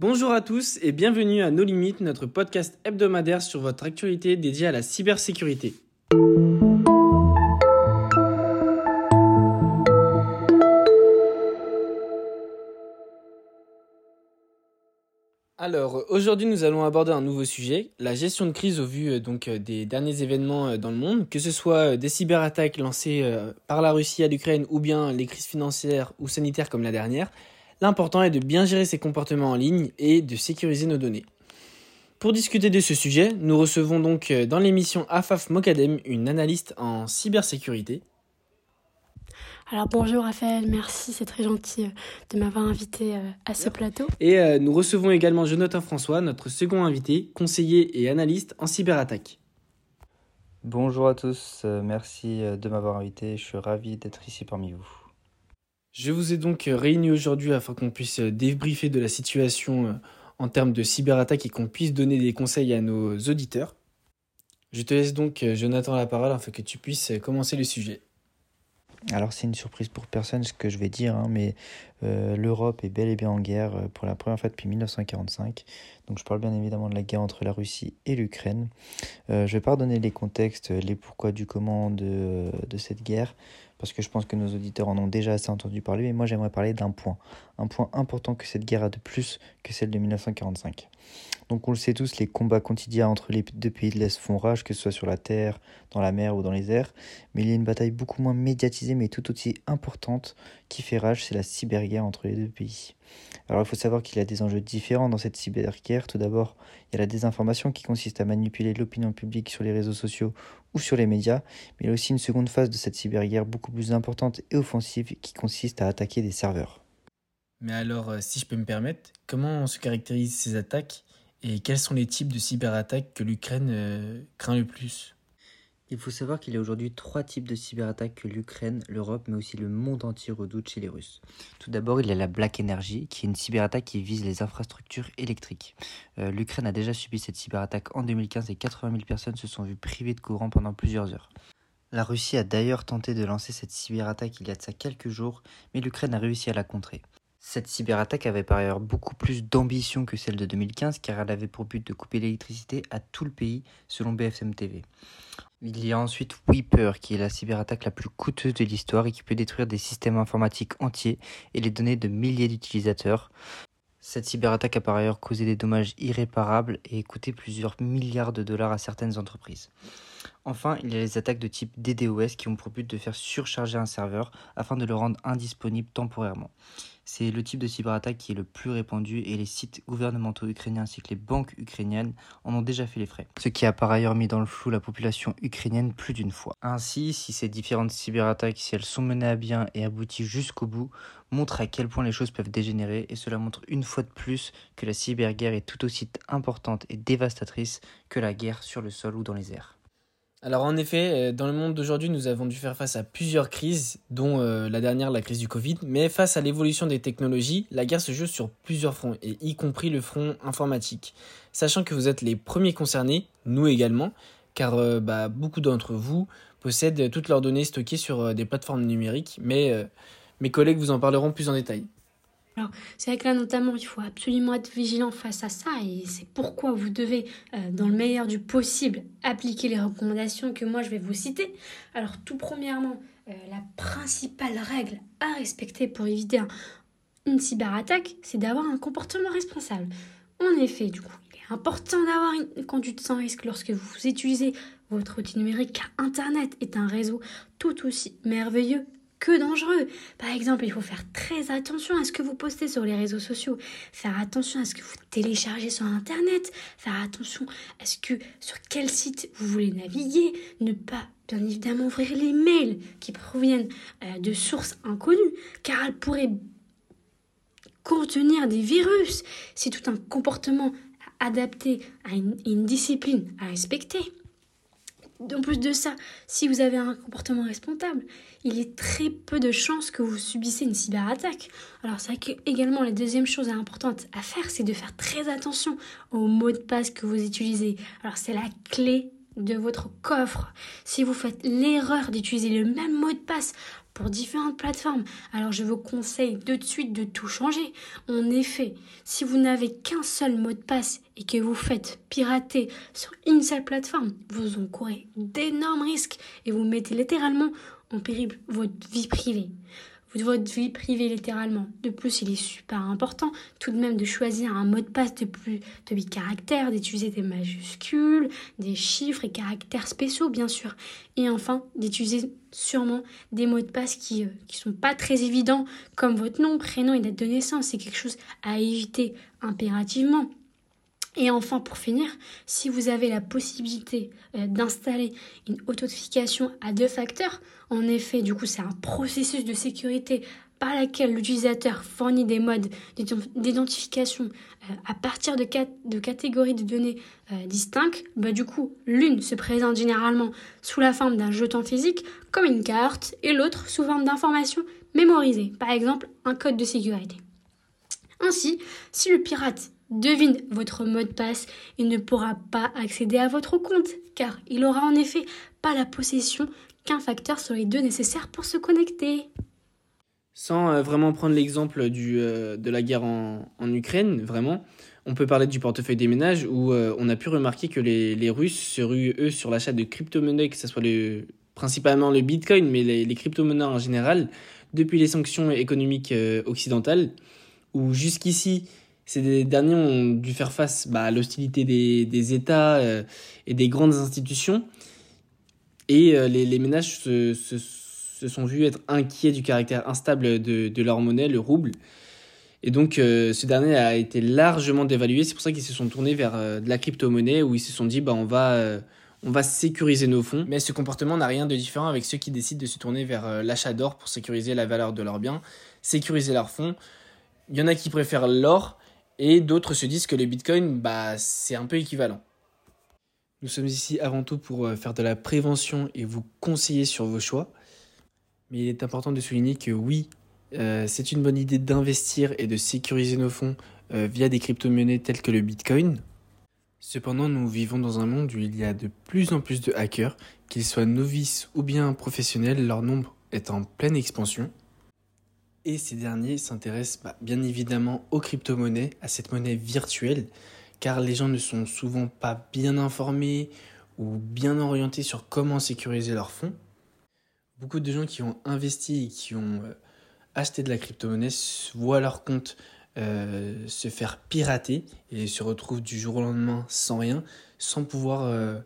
Bonjour à tous et bienvenue à No Limites, notre podcast hebdomadaire sur votre actualité dédiée à la cybersécurité. Alors aujourd'hui nous allons aborder un nouveau sujet, la gestion de crise au vu euh, euh, des derniers événements euh, dans le monde, que ce soit des cyberattaques lancées par la Russie à l'Ukraine ou bien les crises financières ou sanitaires comme la dernière. L'important est de bien gérer ses comportements en ligne et de sécuriser nos données. Pour discuter de ce sujet, nous recevons donc dans l'émission AFAF Mokadem une analyste en cybersécurité. Alors bonjour Raphaël, merci, c'est très gentil euh, de m'avoir invité euh, à ce plateau. Et euh, nous recevons également Jonathan François, notre second invité, conseiller et analyste en cyberattaque. Bonjour à tous, merci de m'avoir invité, je suis ravi d'être ici parmi vous. Je vous ai donc réunis aujourd'hui afin qu'on puisse débriefer de la situation en termes de cyberattaque et qu'on puisse donner des conseils à nos auditeurs. Je te laisse donc Jonathan la parole afin que tu puisses commencer le sujet. Alors c'est une surprise pour personne ce que je vais dire, hein, mais euh, l'Europe est bel et bien en guerre euh, pour la première fois depuis 1945. Donc je parle bien évidemment de la guerre entre la Russie et l'Ukraine. Euh, je vais pas redonner les contextes, les pourquoi du comment de cette guerre, parce que je pense que nos auditeurs en ont déjà assez entendu parler, mais moi j'aimerais parler d'un point, un point important que cette guerre a de plus que celle de 1945. Donc on le sait tous, les combats quotidiens entre les deux pays de l'Est font rage, que ce soit sur la terre, dans la mer ou dans les airs, mais il y a une bataille beaucoup moins médiatisée mais tout aussi importante qui fait rage, c'est la cyberguerre entre les deux pays. Alors il faut savoir qu'il y a des enjeux différents dans cette cyberguerre. Tout d'abord, il y a la désinformation qui consiste à manipuler l'opinion publique sur les réseaux sociaux ou sur les médias, mais il y a aussi une seconde phase de cette cyberguerre beaucoup plus importante et offensive qui consiste à attaquer des serveurs. Mais alors, euh, si je peux me permettre, comment se caractérisent ces attaques? Et quels sont les types de cyberattaques que l'Ukraine euh, craint le plus? Il faut savoir qu'il y a aujourd'hui trois types de cyberattaques que l'Ukraine, l'Europe, mais aussi le monde entier redoute chez les Russes. Tout d'abord, il y a la Black Energy, qui est une cyberattaque qui vise les infrastructures électriques. Euh, L'Ukraine a déjà subi cette cyberattaque en 2015 et 80 000 personnes se sont vues privées de courant pendant plusieurs heures. La Russie a d'ailleurs tenté de lancer cette cyberattaque il y a de ça quelques jours, mais l'Ukraine a réussi à la contrer. Cette cyberattaque avait par ailleurs beaucoup plus d'ambition que celle de 2015 car elle avait pour but de couper l'électricité à tout le pays selon BFM TV. Il y a ensuite Weeper qui est la cyberattaque la plus coûteuse de l'histoire et qui peut détruire des systèmes informatiques entiers et les données de milliers d'utilisateurs. Cette cyberattaque a par ailleurs causé des dommages irréparables et coûté plusieurs milliards de dollars à certaines entreprises. Enfin, il y a les attaques de type DDoS qui ont pour but de faire surcharger un serveur afin de le rendre indisponible temporairement. C'est le type de cyberattaque qui est le plus répandu et les sites gouvernementaux ukrainiens ainsi que les banques ukrainiennes en ont déjà fait les frais. Ce qui a par ailleurs mis dans le flou la population ukrainienne plus d'une fois. Ainsi, si ces différentes cyberattaques, si elles sont menées à bien et abouties jusqu'au bout, montrent à quel point les choses peuvent dégénérer et cela montre une fois de plus que la cyberguerre est tout aussi importante et dévastatrice que la guerre sur le sol ou dans les airs. Alors en effet, euh, dans le monde d'aujourd'hui, nous avons dû faire face à plusieurs crises, dont euh, la dernière, la crise du Covid. Mais face à l'évolution des technologies, la guerre se joue sur plusieurs fronts, et y compris le front informatique. Sachant que vous êtes les premiers concernés, nous également, car euh, bah, beaucoup d'entre vous possèdent toutes leurs données stockées sur des plateformes numériques, mais mes collègues vous en parleront plus en détail. Alors, c'est vrai que là, notamment, il faut absolument être vigilant face à ça et c'est pourquoi vous devez, euh, dans le meilleur du possible, appliquer les recommandations que moi je vais vous citer. Alors, tout premièrement, euh, la principale règle à respecter pour éviter une cyberattaque, c'est d'avoir un comportement responsable. En effet, du coup, il est important d'avoir une conduite sans risque lorsque vous utilisez votre outil numérique car Internet est un réseau tout aussi merveilleux que dangereux. Par exemple, il faut faire très attention à ce que vous postez sur les réseaux sociaux, faire attention à ce que vous téléchargez sur Internet, faire attention à ce que sur quel site vous voulez naviguer, ne pas bien évidemment ouvrir les mails qui proviennent euh, de sources inconnues, car elles pourraient contenir des virus. C'est tout un comportement adapté à une discipline à respecter. En plus de ça, si vous avez un comportement responsable, il est très peu de chances que vous subissez une cyberattaque. Alors c'est vrai que également la deuxième chose importante à faire, c'est de faire très attention aux mots de passe que vous utilisez. Alors c'est la clé de votre coffre. Si vous faites l'erreur d'utiliser le même mot de passe pour différentes plateformes. Alors je vous conseille de suite de tout changer. En effet, si vous n'avez qu'un seul mot de passe et que vous faites pirater sur une seule plateforme, vous encourez d'énormes risques et vous mettez littéralement en péril votre vie privée votre vie privée littéralement. De plus, il est super important tout de même de choisir un mot de passe de plus de 8 caractères, d'utiliser des majuscules, des chiffres et caractères spéciaux bien sûr. Et enfin, d'utiliser sûrement des mots de passe qui ne euh, sont pas très évidents comme votre nom, prénom et date de naissance. C'est quelque chose à éviter impérativement. Et enfin, pour finir, si vous avez la possibilité euh, d'installer une authentification à deux facteurs, en effet, du coup, c'est un processus de sécurité par laquelle l'utilisateur fournit des modes d'identification euh, à partir de, catégories de données euh, distinctes, bah, du coup, l'une se présente généralement sous la forme d'un jeton physique, comme une carte, et l'autre sous forme d'informations mémorisées, par exemple un code de sécurité. Ainsi, si le pirate devine votre mot de passe, il ne pourra pas accéder à votre compte, car il aura en effet pas la possession qu'un facteur sur les deux nécessaires pour se connecter. Sans euh, vraiment prendre l'exemple euh, de la guerre en, Ukraine, vraiment, on peut parler du portefeuille des ménages où euh, on a pu remarquer que les, Russes se ruent, eux, sur l'achat de crypto-monnaies, que ce soit le, principalement le Bitcoin, mais les, les crypto-monnaies en général, depuis les sanctions économiques occidentales, où jusqu'ici, ces derniers ont dû faire face bah, à l'hostilité des, États euh, et des grandes institutions. Et euh, les, ménages se, sont vus être inquiets du caractère instable de, leur monnaie, le rouble. Et donc, euh, ce dernier a été largement dévalué. C'est pour ça qu'ils se sont tournés vers de la crypto-monnaie où ils se sont dit bah, on, va, on va sécuriser nos fonds. Mais ce comportement n'a rien de différent avec ceux qui décident de se tourner vers l'achat d'or pour sécuriser la valeur de leurs biens, sécuriser leurs fonds. Il y en a qui préfèrent l'or et d'autres se disent que le Bitcoin, bah, c'est un peu équivalent. Nous sommes ici avant tout pour euh, faire de la prévention et vous conseiller sur vos choix. Mais il est important de souligner que oui, euh, c'est une bonne idée d'investir et de sécuriser nos fonds euh, via des crypto-monnaies telles que le Bitcoin. Cependant, nous vivons dans un monde où il y a de plus en plus de hackers, qu'ils soient novices ou bien professionnels, leur nombre est en pleine expansion. Et ces derniers s'intéressent bah, bien évidemment aux crypto-monnaies, à cette monnaie virtuelle, car les gens ne sont souvent pas bien informés ou bien orientés sur comment sécuriser leurs fonds. Beaucoup de gens qui ont investi et qui ont euh, acheté de la crypto-monnaie voient leur compte euh, se faire pirater et se retrouvent du jour au lendemain sans rien, sans pouvoir euh,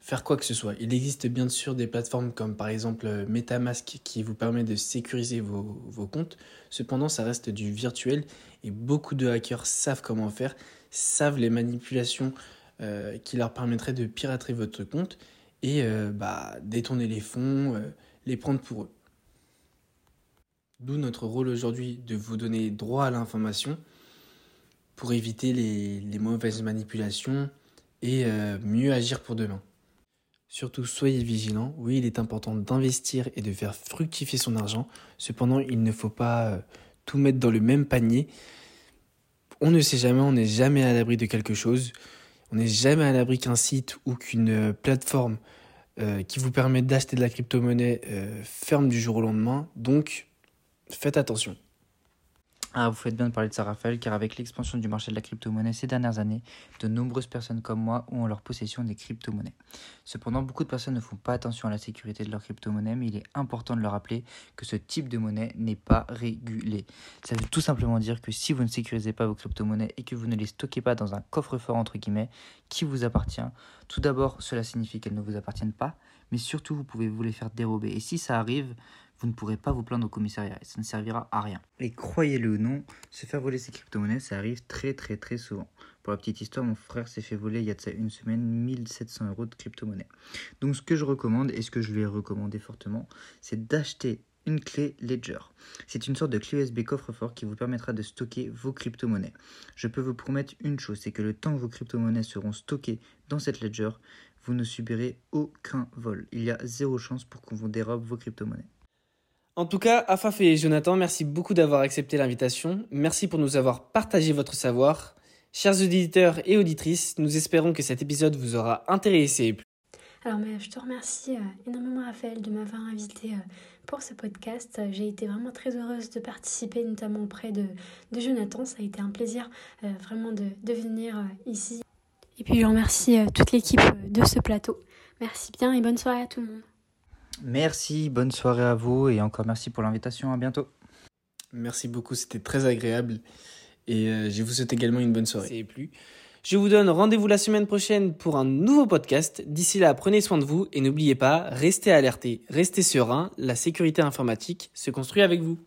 faire quoi que ce soit. Il existe bien sûr des plateformes comme par exemple euh, Metamask qui vous permet de sécuriser vos, vos comptes. Cependant, ça reste du virtuel et beaucoup de hackers savent comment faire, savent les manipulations euh, qui leur permettraient de pirater votre compte et euh, bah, détourner les fonds, les prendre pour eux. D'où notre rôle aujourd'hui de vous donner droit à l'information pour éviter les, les mauvaises manipulations et mieux agir pour demain. Surtout, soyez vigilants. Oui, il est important d'investir et de faire fructifier son argent. Cependant, il ne faut pas euh, tout mettre dans le même panier. On ne sait jamais, on n'est jamais à l'abri de quelque chose. On n'est jamais à l'abri qu'un site ou qu'une euh, plateforme euh, qui vous permet d'acheter de la crypto-monnaie ferme du jour au lendemain. Donc, faites attention. Ah, vous faites bien de parler de ça, Raphaël, car avec l'expansion du marché de la crypto-monnaie ces dernières années, de nombreuses personnes comme moi ont en leur possession des crypto-monnaies. Cependant, beaucoup de personnes ne font pas attention à la sécurité de leur crypto-monnaie, mais il est important de leur rappeler que ce type de monnaie n'est pas régulé. Ça veut tout simplement dire que si vous ne sécurisez pas vos crypto-monnaies et que vous ne les stockez pas dans un coffre-fort, entre guillemets, qui vous appartient, tout d'abord, cela signifie qu'elles ne vous appartiennent pas, mais surtout, vous pouvez vous les faire dérober. Et si ça arrive, vous ne pourrez pas vous plaindre au commissariat et ça ne servira à rien. Et croyez-le ou non, se faire voler ses crypto-monnaies, ça arrive très très très souvent. Pour la petite histoire, mon frère s'est fait voler il y a de ça une semaine 1700 euros de crypto-monnaies. Donc ce que je recommande et ce que je lui ai recommandé fortement, c'est d'acheter une clé Ledger. C'est une sorte de clé USB coffre-fort qui vous permettra de stocker vos crypto-monnaies. Je peux vous promettre une chose, c'est que le temps que vos crypto-monnaies seront stockées dans cette Ledger, vous ne subirez aucun vol. Il y a zéro chance pour qu'on vous dérobe vos crypto-monnaies. En tout cas, Afaf et Jonathan, merci beaucoup d'avoir accepté l'invitation. Merci pour nous avoir partagé votre savoir. Chers auditeurs et auditrices, nous espérons que cet épisode vous aura intéressé. Alors, mais je te remercie énormément, Raphaël, de m'avoir invité pour ce podcast. J'ai été vraiment très heureuse de participer, notamment auprès de, Jonathan. Ça a été un plaisir vraiment de venir ici. Et puis, je remercie toute l'équipe de ce plateau. Merci bien et bonne soirée à tout le monde. Merci, bonne soirée à vous et encore merci pour l'invitation. À bientôt. Merci beaucoup, c'était très agréable. Et euh, je vous souhaite également une bonne soirée. Et plus. Je vous donne rendez-vous la semaine prochaine pour un nouveau podcast. D'ici là, prenez soin de vous et n'oubliez pas, restez alertés, restez serein, la sécurité informatique se construit avec vous.